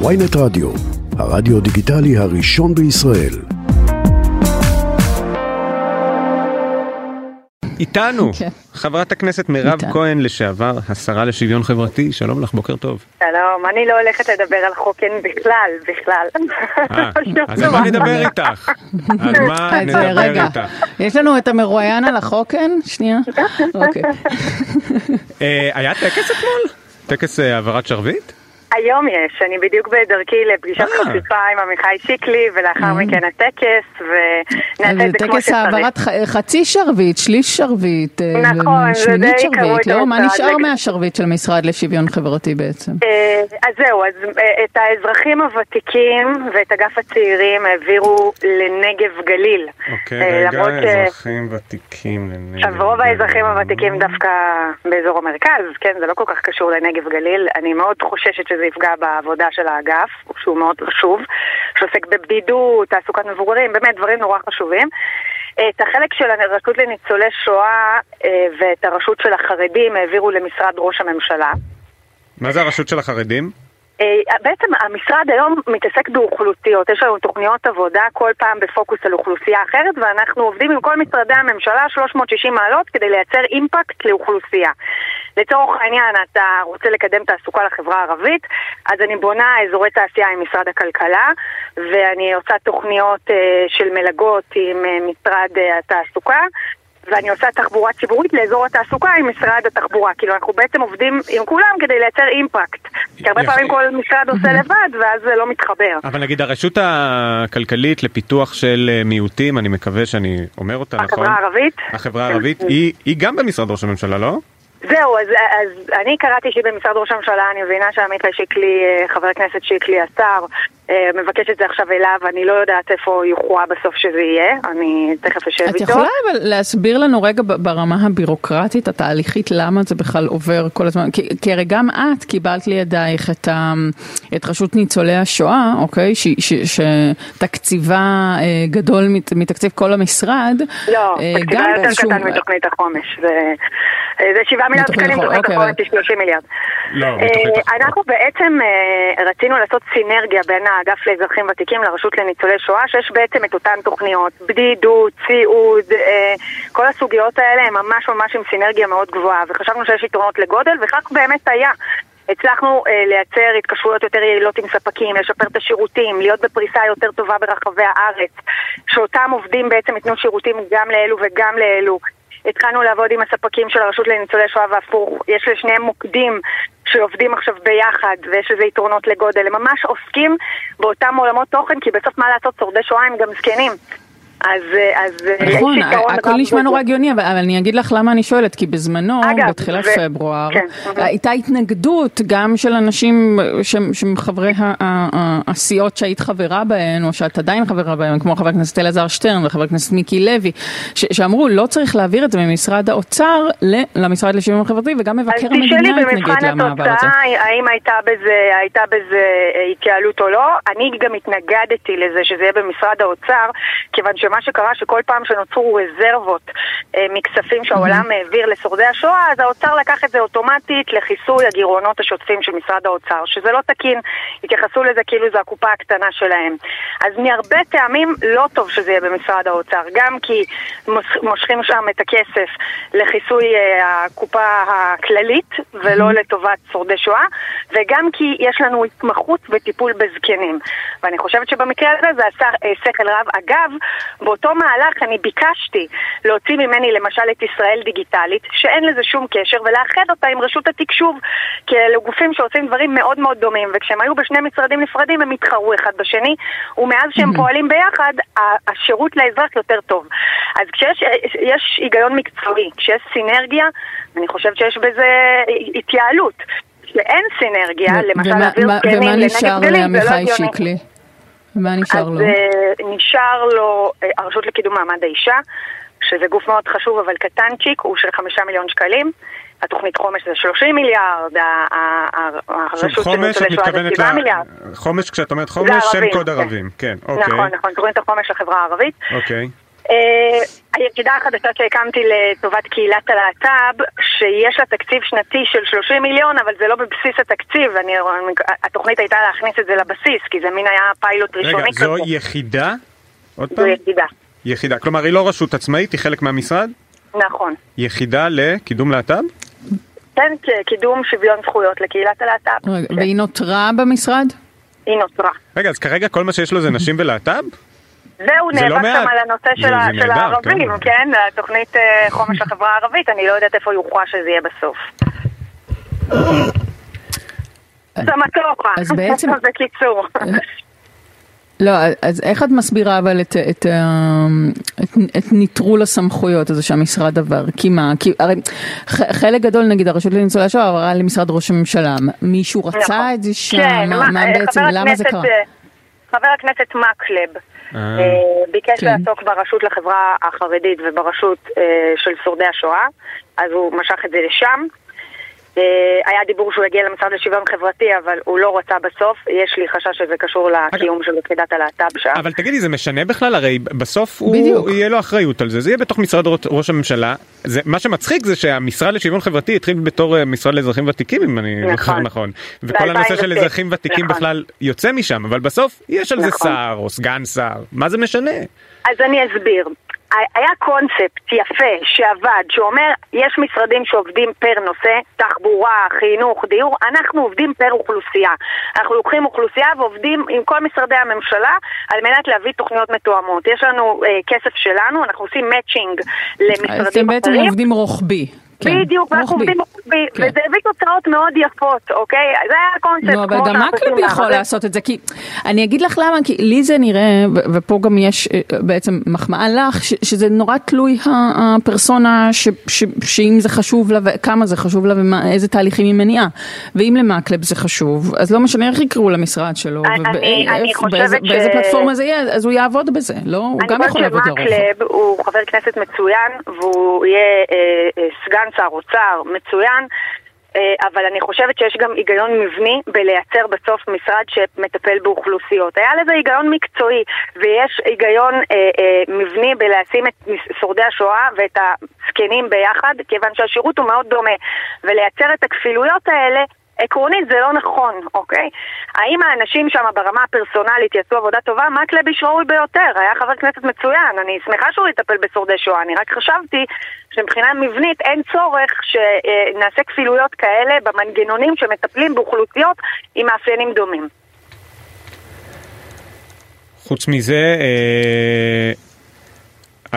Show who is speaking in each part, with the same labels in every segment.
Speaker 1: ויינט רדיו, הרדיו דיגיטלי הראשון בישראל.
Speaker 2: איתנו,
Speaker 3: כן.
Speaker 2: חברת הכנסת מירב
Speaker 3: איתנו.
Speaker 2: כהן, לשעבר השרה לשוויון חברתי, שלום לך, בוקר טוב.
Speaker 4: שלום, אני לא הולכת לדבר על חוקן בכלל, בכלל.
Speaker 2: אה, אז על מה נדבר איתך? על מה
Speaker 3: אז
Speaker 2: נדבר איתך?
Speaker 3: יש לנו את המרואיין על החוקן? שנייה. אוקיי.
Speaker 2: אה, היה טקס אתמול? טקס אה, העברת שרביט?
Speaker 4: היום יש, אני בדיוק בדרכי לפגישת
Speaker 2: אה.
Speaker 4: חשיפה עם עמיחי שיקלי, ולאחר מכן הטקס, ונעשה את זה כמו
Speaker 3: טקס
Speaker 4: שצריך.
Speaker 3: העברת ח- חצי שרביט, שליש שרביט, אה,
Speaker 4: נכון, זה די
Speaker 3: שרביט, לא? מה נשאר מהשרביט של המשרד לשוויון חברתי בעצם?
Speaker 4: אה, אז זהו, אז אה, את האזרחים הוותיקים ואת אגף הצעירים העבירו לנגב גליל.
Speaker 2: אוקיי,
Speaker 4: אה,
Speaker 2: רגע, אזרחים ותיקים לנגב.
Speaker 4: עכשיו, רוב האזרחים הוותיקים דווקא באזור המרכז, כן, זה לא כל כך קשור לנגב גליל. אני מאוד חוששת שזה יפגע בעבודה של האגף, שהוא מאוד חשוב, שעוסק בבדידות, תעסוקת מבוגרים, באמת דברים נורא חשובים. את החלק של הרשות לניצולי שואה אה, ואת הרשות של החרדים העבירו למשרד ראש הממשלה.
Speaker 2: מה זה הרשות של החרדים?
Speaker 4: אה, בעצם המשרד היום מתעסק באוכלוסיות, יש לנו תוכניות עבודה כל פעם בפוקוס על אוכלוסייה אחרת ואנחנו עובדים עם כל משרדי הממשלה 360 מעלות כדי לייצר אימפקט לאוכלוסייה. לצורך העניין אתה רוצה לקדם תעסוקה לחברה הערבית, אז אני בונה אזורי תעשייה עם משרד הכלכלה ואני עושה תוכניות אה, של מלגות עם אה, משרד התעסוקה ואני עושה תחבורה ציבורית לאזור התעסוקה עם משרד התחבורה. כאילו, אנחנו בעצם עובדים עם כולם כדי לייצר אימפקט. כי הרבה. פעמים כל משרד עושה לבד, ואז זה לא מתחבר.
Speaker 2: אבל נגיד הרשות הכלכלית לפיתוח של אה, מיעוטים, אני מקווה שאני אומר אותה נכון?
Speaker 4: החברה הערבית?
Speaker 2: החברה הערבית, היא היא גם במשרד ראש הממשלה, לא?
Speaker 4: זהו, אז, אז אני קראתי שהיא במשרד ראש הממשלה, אני מבינה שעמיחי שיקלי, אה, חבר הכנסת שיקלי, השר, מבקש את זה עכשיו אליו, אני לא יודעת איפה יוכרע בסוף שזה יהיה, אני תכף אשב
Speaker 3: את
Speaker 4: איתו.
Speaker 3: יכולה אבל להסביר לנו רגע ברמה הבירוקרטית, התהליכית, למה זה בכלל עובר כל הזמן? כי, כי הרי גם את קיבלת לידייך את, ה, את רשות ניצולי השואה, אוקיי? ש, ש, שתקציבה אה, גדול מת, מתקציב כל המשרד.
Speaker 4: לא,
Speaker 3: אה,
Speaker 4: תקציבה יותר
Speaker 3: באיזשהו-
Speaker 4: קטן מתוכנית החומש. זה, זה 7 מיליארד שקלים, תוכנית החומש היא 30 מיליארד.
Speaker 2: לא,
Speaker 4: אה,
Speaker 2: מתוכנית החומש.
Speaker 4: אנחנו בעצם אה, רצינו לעשות סינרגיה בין האגף לאזרחים ותיקים לרשות לניצולי שואה, שיש בעצם את אותן תוכניות, בדידות, סיעוד, אה, כל הסוגיות האלה הן ממש ממש עם סינרגיה מאוד גבוהה, וחשבנו שיש יתרונות לגודל, וכך באמת היה. הצלחנו אה, לייצר התקשרויות יותר יעילות עם ספקים, לשפר את השירותים, להיות בפריסה יותר טובה ברחבי הארץ, שאותם עובדים בעצם ייתנו שירותים גם לאלו וגם לאלו. התחלנו לעבוד עם הספקים של הרשות לניצולי שואה והפוך, יש לשניהם מוקדים שעובדים עכשיו ביחד ויש לזה יתרונות לגודל, הם ממש עוסקים באותם עולמות תוכן כי בסוף מה לעשות, שורדי שואה הם גם זקנים. אז, אה, אז אה,
Speaker 3: נכון, הכל נשמע. נורא הגיוני, אבל, אבל אני אגיד לך למה אני שואלת, כי בזמנו,
Speaker 4: אגב,
Speaker 3: בתחילת
Speaker 4: ו-
Speaker 3: פברואר,
Speaker 4: כן, אהה.
Speaker 3: הייתה התנגדות גם של אנשים שהם שהם חברי הסיעות שהיית חברה בהן, או שאת עדיין חברה בהן, כמו חבר הכנסת אלעזר שטרן וחבר הכנסת מיקי לוי, ש- שאמרו לא צריך להעביר את זה ממשרד האוצר ל- למשרד לשוויון חברתי, וגם מבקר
Speaker 4: אז תשאלי
Speaker 3: המדינה התנגד
Speaker 4: במבחן
Speaker 3: למעבר הזה.
Speaker 4: התוצאה האם הייתה בזה, הייתה בזה אה, התייעלות או לא. אני גם התנגדתי לזה שזה יהיה במשרד האוצר, כיוון שמה שקרה שכל פעם שנוצרו רזרבות אה, מכספים שהעולם העביר לשורדי השואה, אז האוצר לקח את זה אוטומטית לכיסוי הגירעונות השוטפים של משרד האוצר, שזה לא תקין, התייחסו לזה כאילו זו הקופה הקטנה שלהם. אז מהרבה טעמים לא טוב שזה יהיה במשרד האוצר, גם כי מוש- מושכים שם את הכסף לכיסוי אה, הקופה הכללית ולא לטובת שורדי שואה, וגם כי יש לנו התמחות בטיפול בזקנים. ואני חושבת שבמקרה הזה זה עשה אה, שכל רב. אגב, באותו מהלך אני ביקשתי להוציא ממני למשל את ישראל דיגיטלית, שאין לזה שום קשר, ולאחד אותה עם רשות התקשוב, כי אלה גופים שעושים דברים מאוד מאוד דומים, וכשהם היו בשני משרדים נפרדים הם התחרו אחד בשני, ומאז שהם פועלים ביחד, השירות לאזרח יותר טוב. אז כשיש יש היגיון מקצועי, כשיש סינרגיה, אני חושבת שיש בזה התייעלות. כשאין סינרגיה, למשל
Speaker 3: ומה-
Speaker 4: להעביר זקנים
Speaker 3: ומה נשאר
Speaker 4: לנגב גליל, זה לא
Speaker 3: לעמיחי
Speaker 4: הגיוני.
Speaker 3: שיקלי? מה נשאר
Speaker 4: אז
Speaker 3: לו?
Speaker 4: אה, נשאר לו אה, הרשות לקידום מעמד האישה, שזה גוף מאוד חשוב אבל קטנצ'יק, הוא של חמישה מיליון שקלים. התוכנית חומש זה 30 מיליארד, הרשות של
Speaker 2: חומש,
Speaker 4: ניצולי
Speaker 2: את
Speaker 4: שואה זה
Speaker 2: מתכוונת
Speaker 4: 7
Speaker 2: ל...
Speaker 4: מיליארד.
Speaker 2: חומש, כשאת אומרת חומש, שם קוד
Speaker 4: כן.
Speaker 2: ערבים, כן, אוקיי.
Speaker 4: נכון, נכון, תוכנית החומש לחברה הערבית.
Speaker 2: אוקיי.
Speaker 4: אה, היחידה החדשה שהקמתי לטובת קהילת הלהט"ב, שיש לה תקציב שנתי של 30 מיליון, אבל זה לא בבסיס התקציב, אני, התוכנית הייתה להכניס את זה לבסיס, כי זה מין היה פיילוט ראשוני
Speaker 2: רגע,
Speaker 4: כזה.
Speaker 2: זו יחידה? עוד
Speaker 4: זו
Speaker 2: פעם?
Speaker 4: יחידה,
Speaker 2: יחידה. כלומר, היא לא רשות עצמאית, היא חלק מהמשרד?
Speaker 4: נכון.
Speaker 2: יחידה לקידום להט"ב?
Speaker 4: כן, קידום שוויון זכויות לקהילת הלהט"ב.
Speaker 3: רגע,
Speaker 4: כן,
Speaker 3: והיא נותרה במשרד?
Speaker 4: היא נותרה.
Speaker 2: רגע, אז כרגע כל מה שיש לו זה נשים ולהט"ב?
Speaker 4: זהו,
Speaker 2: זה לא
Speaker 4: נאבק. שם על הנושא
Speaker 2: זה-
Speaker 4: של הערבים,
Speaker 2: כן.
Speaker 4: כן? התוכנית אה, חומש לחברה הערבית, אני לא יודעת איפה יוכרע שזה יהיה בסוף. סמטוחה.
Speaker 3: אז בעצם-
Speaker 4: בקיצור.
Speaker 3: לא, אז איך את מסבירה אבל את, את, אה, את, את ניטרול הסמכויות הזה שהמשרד עבר? כי מה? כי הרי חלק גדול, נגיד הרשות לניצולי השואה עברה למשרד ראש הממשלה. מישהו רצה
Speaker 4: נכון.
Speaker 3: את זה שם?
Speaker 4: כן,
Speaker 3: מה, מה
Speaker 4: אה,
Speaker 3: בעצם, למה זה קרה?
Speaker 4: חבר הכנסת מקלב
Speaker 2: אה.
Speaker 4: אה, ביקש
Speaker 3: כן.
Speaker 4: לעסוק ברשות לחברה החרדית וברשות אה, של שורדי השואה, אז הוא משך את זה לשם. אה, היה דיבור שהוא יגיע למשרד לשוויון חברתי, אבל הוא לא רצה בסוף. יש לי חשש שזה קשור לקיום של יחידת הלהט"ב שם.
Speaker 2: אבל תגידי, זה משנה בכלל? הרי בסוף. הוא, יהיה לו אחריות על זה, זה יהיה בתוך משרד ראש הממשלה. זה, מה שמצחיק זה שהמשרד לשוויון חברתי התחיל בתור אה, משרד לאזרחים ותיקים, אם אני
Speaker 4: נכון.
Speaker 2: זוכר נכון. וכל הנושא של
Speaker 4: ב-2006,
Speaker 2: אזרחים ותיקים
Speaker 4: נכון.
Speaker 2: בכלל יוצא משם, אבל בסוף יש על זה
Speaker 4: נכון.
Speaker 2: שר או סגן שר, מה זה משנה?
Speaker 4: אז אני אסביר. היה קונספט יפה שעבד, שאומר, יש משרדים שעובדים פר נושא, תחבורה, חינוך, דיור, אנחנו עובדים פר אוכלוסייה. אנחנו לוקחים אוכלוסייה ועובדים עם כל משרדי הממשלה על מנת להביא תוכניות מתואמות. יש לנו אה, כסף שלנו, אנחנו עושים מאצ'ינג
Speaker 3: אז
Speaker 4: למשרדים
Speaker 3: אתם בעצם
Speaker 4: אחרים.
Speaker 3: עובדים רוחבי. כן,
Speaker 4: בדיוק, אנחנו
Speaker 3: רוחבי.
Speaker 4: עובדים רוחבי,
Speaker 3: כן.
Speaker 4: וזה הביא תוצאות מאוד יפות, אוקיי? זה היה הקונספט.
Speaker 3: נו, אבל
Speaker 4: כמו
Speaker 3: גם מקלב יכול
Speaker 4: בארץ.
Speaker 3: לעשות את זה, כי אני אגיד לך למה, כי לי זה נראה, ופה גם יש אה, בעצם מחמאה לך, ש- שזה נורא תלוי הפרסונה, ש- ש- שאם זה חשוב לה, וכמה זה חשוב לה, ואיזה תהליכים היא מניעה. ואם למקלב זה חשוב, אז לא משנה איך יקראו למשרד שלו,
Speaker 4: אני-
Speaker 3: ובאיזה-
Speaker 4: אני
Speaker 3: פלטפורמה זה יהיה, אז הוא יעבוד בזה, לא? הוא גם יכול לעבוד
Speaker 4: אני
Speaker 3: לרוחב.
Speaker 4: חושבת שמקלב הוא חבר כנסת מצוין, והוא יהיה אה, אה, סגן שר אוצר מצוין. אה, אבל אני חושבת שיש גם היגיון מבני בלייצר בסוף משרד שמטפל באוכלוסיות. היה לזה היגיון מקצועי, ויש היגיון אה, אה, מבני בלשים את שורדי השואה ואת הזקנים ביחד, כיוון שהשירות הוא מאוד דומה. ולייצר את הכפילויות האלה עקרונית זה לא נכון, אוקיי? האם האנשים שם ברמה הפרסונלית יעשו עבודה טובה? מקלב איש ראוי ביותר, היה חבר כנסת מצוין, אני שמחה שהוא יטפל בשורדי שואה, אני רק חשבתי שמבחינה מבנית אין צורך שנעשה כפילויות כאלה במנגנונים שמטפלים באוכלוסיות עם מאפיינים דומים.
Speaker 2: חוץ מזה, אה,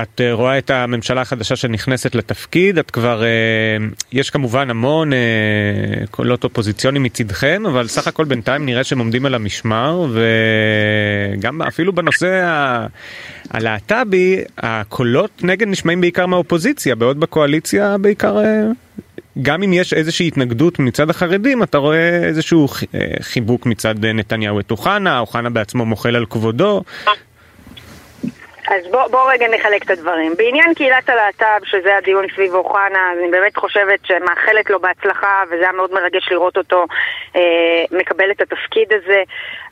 Speaker 2: את אה, רואה את הממשלה החדשה שנכנסת לתפקיד, את כבר, אה, יש כמובן המון אה, קולות אופוזיציוניים מצדכם, אבל סך הכל בינתיים נראה שהם עומדים על המשמר, וגם אפילו בנושא הלהט"בי, הקולות נגד נשמעים בעיקר מהאופוזיציה, בעוד בקואליציה בעיקר... גם אם יש איזושהי התנגדות מצד החרדים, אתה רואה איזשהו חיבוק מצד נתניהו את אוחנה, אוחנה בעצמו מוחל על כבודו.
Speaker 4: אז בוא, בוא רגע נחלק את הדברים. בעניין קהילת הלהט"ב, שזה הדיון סביב אוחנה, אז אני באמת חושבת שמאחלת לו בהצלחה, וזה היה מאוד מרגש לראות אותו אה, מקבל את התפקיד הזה,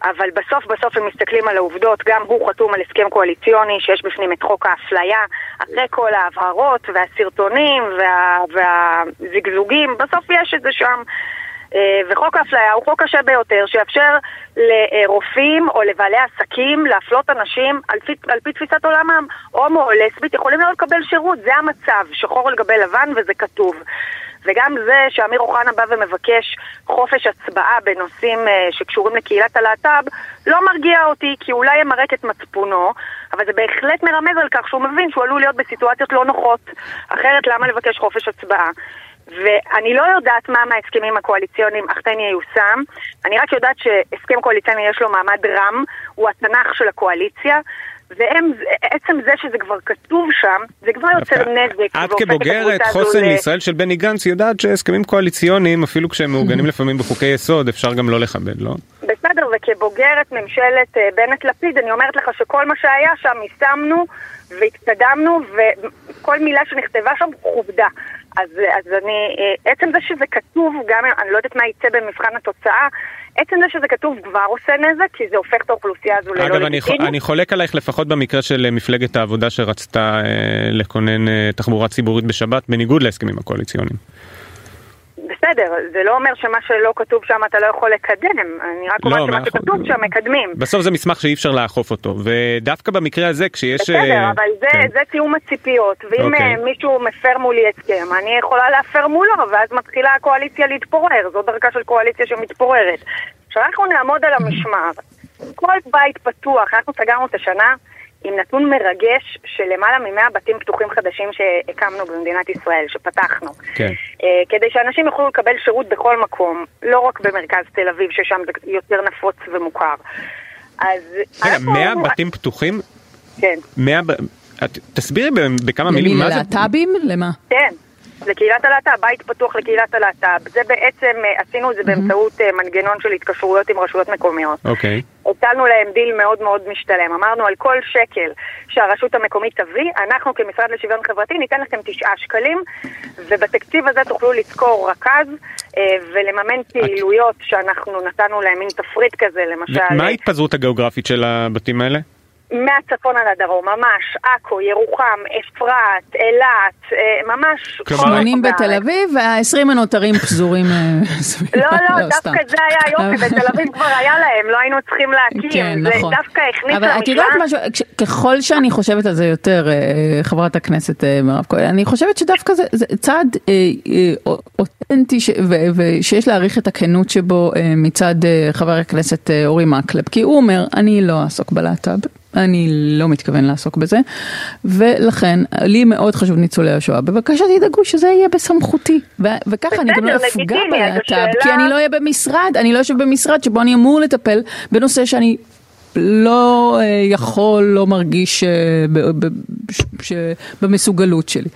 Speaker 4: אבל בסוף בסוף הם מסתכלים על העובדות, גם הוא חתום על הסכם קואליציוני שיש בפנים את חוק האפליה, אחרי כל ההבהרות והסרטונים וה, והזגזוגים, בסוף יש את זה שם. אה, וחוק האפליה הוא חוק קשה ביותר, שיאפשר לרופאים או לבעלי עסקים להפלות אנשים על פי, על פי תפיסת עולמם. הומו או לסבית יכולים לא לקבל שירות, זה המצב, שחור על גבי לבן וזה כתוב. וגם זה שאמיר אוחנה בא ומבקש חופש הצבעה בנושאים אה, שקשורים לקהילת הלהט"ב, לא מרגיע אותי, כי אולי ימרק את מצפונו, אבל זה בהחלט מרמז על כך שהוא מבין שהוא עלול להיות בסיטואציות לא נוחות. אחרת למה לבקש חופש הצבעה? ואני לא יודעת מה מההסכמים הקואליציוניים אכן ייושם, אני רק יודעת שהסכם קואליציוני יש לו מעמד רם, הוא התנ"ך של הקואליציה, ועצם זה שזה כבר כתוב שם, זה כבר יוצר נזק.
Speaker 2: את כבוגרת חוסן
Speaker 4: ל-
Speaker 2: לישראל של בני גנץ יודעת שהסכמים קואליציוניים, אפילו כשהם מעוגנים לפעמים בחוקי יסוד, אפשר גם לא לכבד, לא?
Speaker 4: בסדר, וכבוגרת ממשלת אה, בנט-לפיד, אני אומרת לך שכל מה שהיה שם יישמנו והתקדמנו, וכל מילה שנכתבה שם כובדה. אז, אז אני, אה, עצם זה שזה כתוב, גם אני לא יודעת מה יצא במבחן התוצאה, עצם זה שזה כתוב כבר עושה נזק, כי זה הופך את האוכלוסייה הזו ללא
Speaker 2: אגב, אני,
Speaker 4: לגיטימית.
Speaker 2: אני חולק עלייך לפחות במקרה של אה, מפלגת העבודה שרצתה אה, לכונן אה, תחבורה ציבורית בשבת, בניגוד להסכמים הקואליציוניים.
Speaker 4: בסדר, זה לא אומר שמה שלא כתוב שם אתה לא יכול לקדם, אני רק
Speaker 2: לא,
Speaker 4: אומרת
Speaker 2: מה
Speaker 4: שמה שכתוב שם מקדמים.
Speaker 2: בסוף זה מסמך שאי אפשר לאכוף אותו, ודווקא במקרה הזה כשיש...
Speaker 4: בסדר,
Speaker 2: אה,
Speaker 4: אבל זה,
Speaker 2: כן.
Speaker 4: זה תיאום הציפיות, ואם
Speaker 2: אוקיי.
Speaker 4: אה, מישהו מפר מולי הסכם, אני יכולה להפר מולו, ואז מתחילה הקואליציה להתפורר, זו דרכה של קואליציה שמתפוררת. כשאנחנו נעמוד על המשמר, כל בית פתוח, אנחנו סגרנו את השנה עם נתון מרגש של למעלה מ-100 בתים פתוחים חדשים שהקמנו במדינת ישראל, שפתחנו.
Speaker 2: כן.
Speaker 4: אה, כדי שאנשים יוכלו לקבל שירות בכל מקום, לא רק במרכז תל אביב, ששם זה יותר נפוץ ומוכר. אז...
Speaker 2: רגע,
Speaker 4: אנחנו-
Speaker 2: 100 בתים פתוחים?
Speaker 4: כן.
Speaker 2: 100... ב- את- תסבירי בכמה מילים
Speaker 3: למי
Speaker 2: מה זה...
Speaker 3: ללהט"בים? למה?
Speaker 4: כן, לקהילת הלהט"ב, בית פתוח לקהילת הלהט"ב. זה בעצם, אה, עשינו את זה באמצעות אה, מנגנון של התקשרויות עם רשויות מקומיות.
Speaker 2: אוקיי.
Speaker 4: הטלנו להם דיל מאוד מאוד משתלם. אמרנו על כל שקל שהרשות המקומית תביא, אנחנו כמשרד לשוויון חברתי ניתן לכם תשעה שקלים, ובתקציב הזה תוכלו לשכור רכז אה, ולממן פעילויות שאנחנו נתנו להם, מין תפריט כזה, למשל.
Speaker 2: מה ההתפזרות הגיאוגרפית של הבתים האלה?
Speaker 4: מהצפון על הדרום, ממש, עכו, ירוחם, אפרת, אילת, אה, ממש...
Speaker 2: כלומר-
Speaker 4: כל
Speaker 3: 80
Speaker 4: רחבי
Speaker 3: בתל. אביב וה-20 הנותרים פזורים אה, סביב-
Speaker 4: לא, לא,
Speaker 3: סתם.
Speaker 4: דווקא זה היה יופי, בתל אביב כבר היה להם, לא היינו צריכים להקים.
Speaker 3: כן,
Speaker 4: זה
Speaker 3: נכון.
Speaker 4: דווקא הכניס
Speaker 3: אבל את יודעת. משהו, ככל שאני חושבת על זה יותר, אה, חברת הכנסת מירב כהן, אני חושבת שדווקא זה, זה צעד אותנטי ש- ו- ושיש להעריך את הכנות שבו מצד חבר הכנסת אורי מקלב, כי הוא אומר, אני לא אעסוק בלהט"ב. אני לא מתכוון לעסוק בזה, ולכן לי מאוד חשוב ניצולי השואה. בבקשה תדאגו שזה יהיה בסמכותי, ו- וככה אני גם לא אפגע בלהט"ב, כי אני לא אהיה במשרד, אני לא יושב במשרד שבו אני אמור לטפל בנושא שאני לא אה, יכול, לא מרגיש אה, ב- ב- ש- ש- במסוגלות שלי.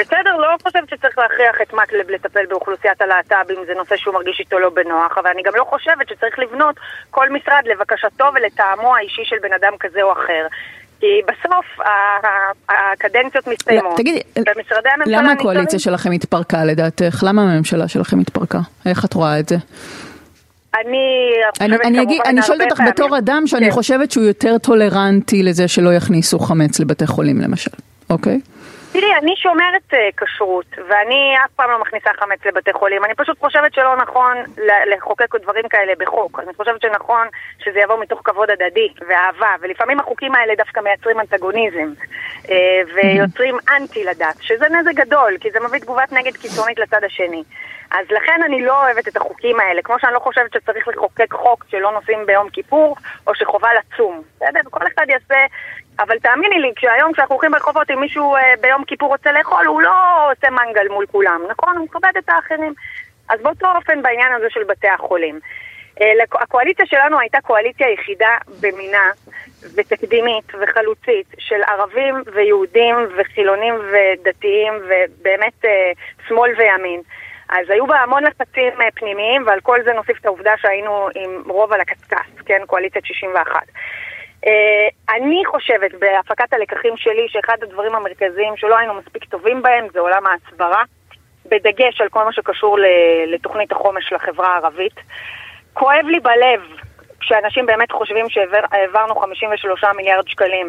Speaker 4: בסדר, לא חושבת שצריך להכריח את מקלב לטפל באוכלוסיית הלהט"ב אם זה נושא שהוא מרגיש איתו לא בנוח, אבל אני גם לא חושבת שצריך לבנות כל משרד לבקשתו ולטעמו האישי של בן אדם כזה או אחר. כי בסוף הקדנציות מסתיימות.
Speaker 3: לא, תגידי,
Speaker 4: במשרדי הממשלה
Speaker 3: למה הקואליציה שלכם התפרקה לדעתך? למה הממשלה שלכם התפרקה? איך את רואה את זה?
Speaker 4: אני
Speaker 3: אני,
Speaker 4: חושבת
Speaker 3: אני, אני שואלת אותך
Speaker 4: פעמים-
Speaker 3: בתור אדם שאני
Speaker 4: כן.
Speaker 3: חושבת שהוא יותר טולרנטי לזה שלא יכניסו חמץ לבתי חולים למשל, אוקיי?
Speaker 4: תראי, אני שומרת uh, כשרות, ואני אף פעם לא מכניסה חמץ לבתי חולים. אני פשוט חושבת שלא נכון לחוקק דברים כאלה בחוק. אני חושבת שנכון שזה יבוא מתוך כבוד הדדי ואהבה, ולפעמים החוקים האלה דווקא מייצרים אנטגוניזם, uh, ויוצרים אנטי לדת, שזה נזק גדול, כי זה מביא תגובת נגד קיצונית לצד השני. אז לכן אני לא אוהבת את החוקים האלה, כמו שאני לא חושבת שצריך לחוקק חוק שלא נוסעים ביום כיפור, או שחובה לצום. בסדר? כל אחד יעשה... אבל תאמיני לי, כשהיום כשאנחנו הולכים ברחובות, אם מישהו אה, ביום כיפור רוצה לאכול, הוא לא עושה מנגל מול כולם, נכון? הוא מכבד את האחרים. אז באותו אופן בעניין הזה של בתי החולים. אה, הקואליציה שלנו הייתה קואליציה יחידה במינה ותקדימית וחלוצית של ערבים ויהודים וחילונים ודתיים ובאמת אה, שמאל וימין. אז היו בה המון לחצים אה, פנימיים ועל כל זה נוסיף את העובדה שהיינו עם רוב על הקשקש, כן? קואליציית 61. Uh, אני חושבת בהפקת הלקחים שלי שאחד הדברים המרכזיים שלא היינו מספיק טובים בהם זה עולם ההסברה, בדגש על כל מה שקשור לתוכנית החומש לחברה הערבית. כואב לי בלב כשאנשים באמת חושבים שהעברנו 53 מיליארד שקלים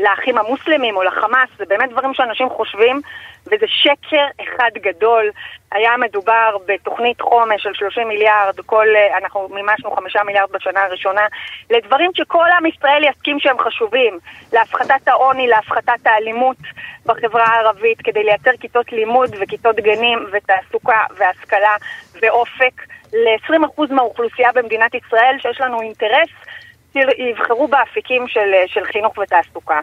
Speaker 4: לאחים המוסלמים או לחמאס, זה באמת דברים שאנשים חושבים, וזה שקר אחד גדול. היה מדובר בתוכנית חומש של 30 מיליארד, כל, אה, אנחנו מימשנו 5 מיליארד בשנה הראשונה, לדברים שכל עם ישראל יסכים שהם חשובים, להפחתת העוני, להפחתת האלימות בחברה הערבית, כדי לייצר כיתות לימוד וכיתות גנים ותעסוקה והשכלה ואופק ל-20% מהאוכלוסייה במדינת ישראל, שיש לנו אינטרס שיבחרו באפיקים של, של חינוך ותעסוקה.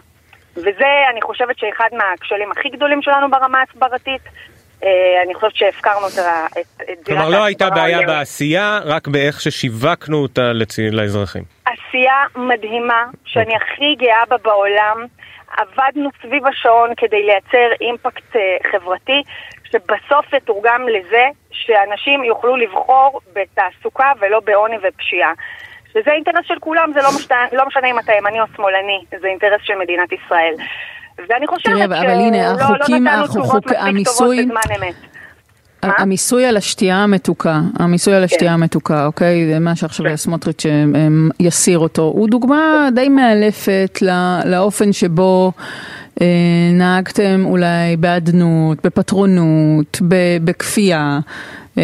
Speaker 4: וזה, אני חושבת שאחד מהכשלים הכי גדולים שלנו ברמה ההסברתית. אה, אני חושבת שהפקרנו את ה- את- את זירת
Speaker 2: כלומר לא הייתה
Speaker 4: ההסברה
Speaker 2: בעיה
Speaker 4: העולמית.
Speaker 2: בעשייה, רק באיך ששיווקנו אותה לצי- לאזרחים.
Speaker 4: עשייה מדהימה, שאני הכי גאה בה בעולם. עבדנו סביב השעון כדי לייצר אימפקט אה, חברתי, שבסוף יתורגם לזה שאנשים יוכלו לבחור בתעסוקה ולא בעוני ופשיעה. שזה אינטרס של כולם, זה לא משנה, לא משנה אם אתה ימני או שמאלני, זה אינטרס של מדינת ישראל. ואני חושבת שלא לא
Speaker 3: החוקים,
Speaker 4: נתנו תשובות מספיק טובות בזמן אמת.
Speaker 3: המיסוי על השתייה המתוקה, המיסוי על השתייה המתוקה, אוקיי? זה מה שעכשיו
Speaker 4: כן.
Speaker 3: סמוטריץ' אה, יסיר אותו, הוא דוגמה די מאלפת לא- לאופן שבו אה, נהגתם אולי באדנות, בפטרונות, בכפייה. אה,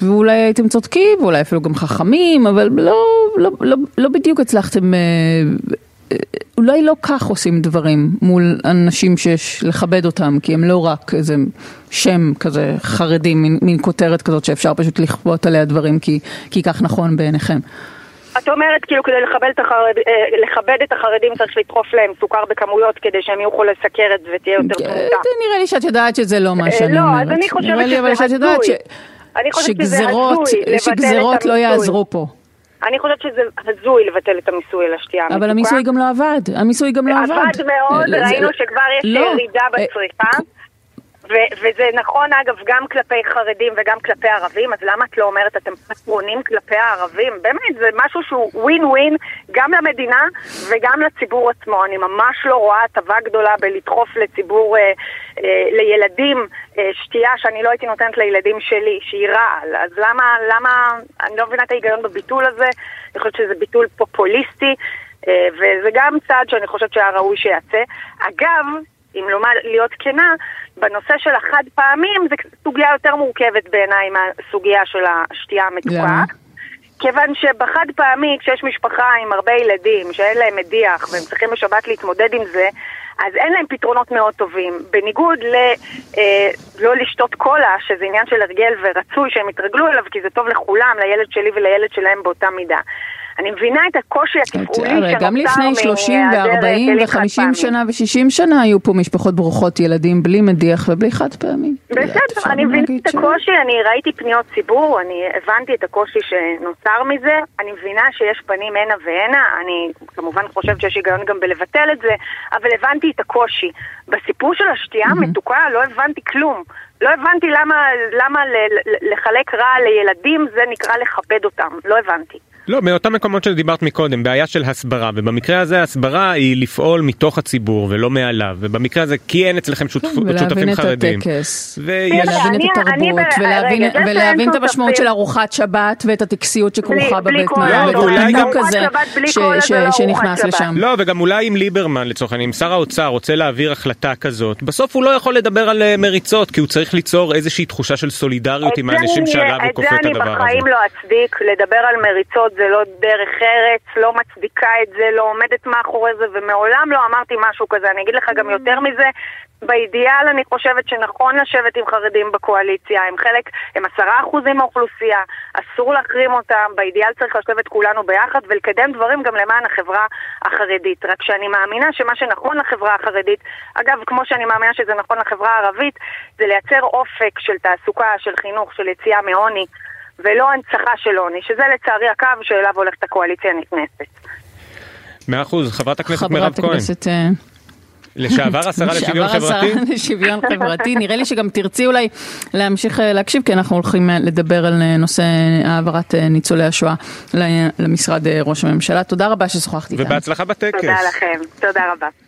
Speaker 3: ואולי הייתם צודקים, ואולי אפילו גם חכמים, אבל לא, לא, לא, לא בדיוק הצלחתם אה, אולי לא כך עושים דברים מול אנשים שיש לכבד אותם, כי הם לא רק איזה שם כזה חרדי, מין, מין כותרת כזאת שאפשר פשוט לכפות עליה דברים כי, כי כך נכון בעיניכם.
Speaker 4: את אומרת כאילו כדי לכבד את, החרד... אה, לכבד את החרדים צריך לדחוף להם סוכר בכמויות כדי שהם יהיו חולי סכרת ותהיה יותר
Speaker 3: אה,
Speaker 4: תמותה.
Speaker 3: נראה לי שאת יודעת שזה לא מה שאני
Speaker 4: לא,
Speaker 3: אומרת.
Speaker 4: אז אני חושבת
Speaker 3: נראה לי אבל
Speaker 4: שזה
Speaker 3: שאת יודעת
Speaker 4: הזוי. אני חושבת שזה
Speaker 3: שגזרות,
Speaker 4: הזוי
Speaker 3: לא. יעזרו פה.
Speaker 4: אני חושבת שזה הזוי לבטל את המיסוי על השתייה המתוקה.
Speaker 3: אבל המיסוי גם לא עבד, המיסוי גם לא עבד.
Speaker 4: עבד מאוד,
Speaker 3: אה, זה-
Speaker 4: ראינו שכבר יש
Speaker 3: לא,
Speaker 4: ירידה
Speaker 3: אה,
Speaker 4: בצריכה. ו- וזה נכון אגב גם כלפי חרדים וגם כלפי ערבים, אז למה את לא אומרת אתם פטרונים כלפי הערבים? באמת, זה משהו שהוא ווין ווין גם למדינה וגם לציבור עצמו. אני ממש לא רואה הטבה גדולה בלדחוף לציבור, אה, אה, לילדים, אה, שתייה שאני לא הייתי נותנת לילדים שלי, שהיא רעל. אז למה, למה, אני לא מבינה את ההיגיון בביטול הזה, אני חושבת שזה ביטול פופוליסטי. אה, וזה גם צעד שאני חושבת שהיה ראוי שיעשה. אגב, אם לומר, להיות כנה, בנושא של החד פעמים זה סוגיה יותר מורכבת בעיניי מהסוגיה של השתייה המתוקה.
Speaker 3: למה?
Speaker 4: כיוון שבחד פעמי, כשיש משפחה עם הרבה ילדים, שאין להם מדיח והם צריכים בשבת להתמודד עם זה, אז אין להם פתרונות מאוד טובים. בניגוד ל... אה, לא לשתות קולה, שזה עניין של הרגל ורצוי שהם יתרגלו אליו, כי זה טוב לכולם, לילד שלי ולילד שלהם באותה מידה. אני מבינה את הקושי התפעולי שנוצר
Speaker 3: גם לפני 30
Speaker 4: מהיעדר
Speaker 3: ו-40
Speaker 4: כלים
Speaker 3: ו-50
Speaker 4: חד-פעמיים.
Speaker 3: שנה ו-60 שנה היו פה משפחות ברוכות ילדים בלי מדיח ובלי חד פעמי.
Speaker 4: בסדר, אני מבינה את הקושי, אני ראיתי פניות ציבור, אני הבנתי את הקושי שנוצר מזה, אני מבינה שיש פנים הנה והנה, אני כמובן חושבת שיש היגיון גם בלבטל את זה, אבל הבנתי את הקושי. בסיפור של השתייה המתוקה לא הבנתי כלום. לא הבנתי למה, למה לחלק רע לילדים זה נקרא לכבד אותם, לא הבנתי.
Speaker 2: לא, מאותם מקומות שדיברת מקודם, בעיה של הסברה, ובמקרה הזה הסברה היא לפעול מתוך הציבור ולא מעליו, ובמקרה הזה כי אין אצלכם שותפ...
Speaker 3: כן, ולהבין
Speaker 2: שותפים
Speaker 3: את
Speaker 2: חרדים.
Speaker 3: הטקס.
Speaker 2: ויש...
Speaker 3: ולהבין
Speaker 4: אני-
Speaker 3: את התרבות, ולהבין-
Speaker 4: רגע,
Speaker 3: ולהבין את המשמעות של ארוחת שבת ואת הטקסיות שכרוכה בבית מלון, ואת
Speaker 2: ואולי גם-
Speaker 3: הפינוק הזה שנכנס. לשם.
Speaker 2: לא, וגם אולי אם ליברמן לצורך העניין, אם שר האוצר רוצה להעביר החלטה כזאת, בסוף הוא לא יכול לדבר על אה, מריצות, כי הוא צריך ליצור איזושהי תחושה של סולידריות עם האנשים שעליו הוא כופה את
Speaker 4: את זה
Speaker 2: הדבר
Speaker 4: אני
Speaker 2: הזה.
Speaker 4: בחיים לא אצדיק, לדבר על מריצות זה לא דרך ארץ, לא מצדיקה את זה, לא עומדת מאחורי זה, ומעולם לא אמרתי משהו כזה. אני אגיד לך גם יותר מזה, באידיאל אני חושבת שנכון לשבת עם חרדים בקואליציה, הם חלק, הם עשרה אחוזים מהאוכלוסייה, אסור להחרים אותם, באידיאל צריך לשבת כולנו ביחד ולקדם דברים גם למען החברה החרדית. רק שאני מאמינה שמה שנכון לחברה החרדית, אגב, כמו שאני מאמינה שזה נכון לחברה הערבית, זה לייצר אופק של תעסוקה, של חינוך, של יציאה מעוני, ולא הנצחה של עוני, שזה לצערי הקו שאליו הולכת הקואליציה הנכנסת.
Speaker 2: מאה אחוז, חברת הכנסת מירב
Speaker 3: חברת
Speaker 2: כהן,
Speaker 3: הכנסת... אה,
Speaker 2: לשעבר השרה לשוויון
Speaker 3: לשעבר השרה
Speaker 2: חברתי.
Speaker 3: לשוויון חברתי. נראה לי שגם תרצי אולי להמשיך אה, להקשיב, כי אנחנו הולכים אה, לדבר על נושא העברת ניצולי השואה ל- למשרד ראש הממשלה. תודה רבה ששוחחת איתנו.
Speaker 2: ובהצלחה בטקס.
Speaker 4: תודה לכם, תודה רבה.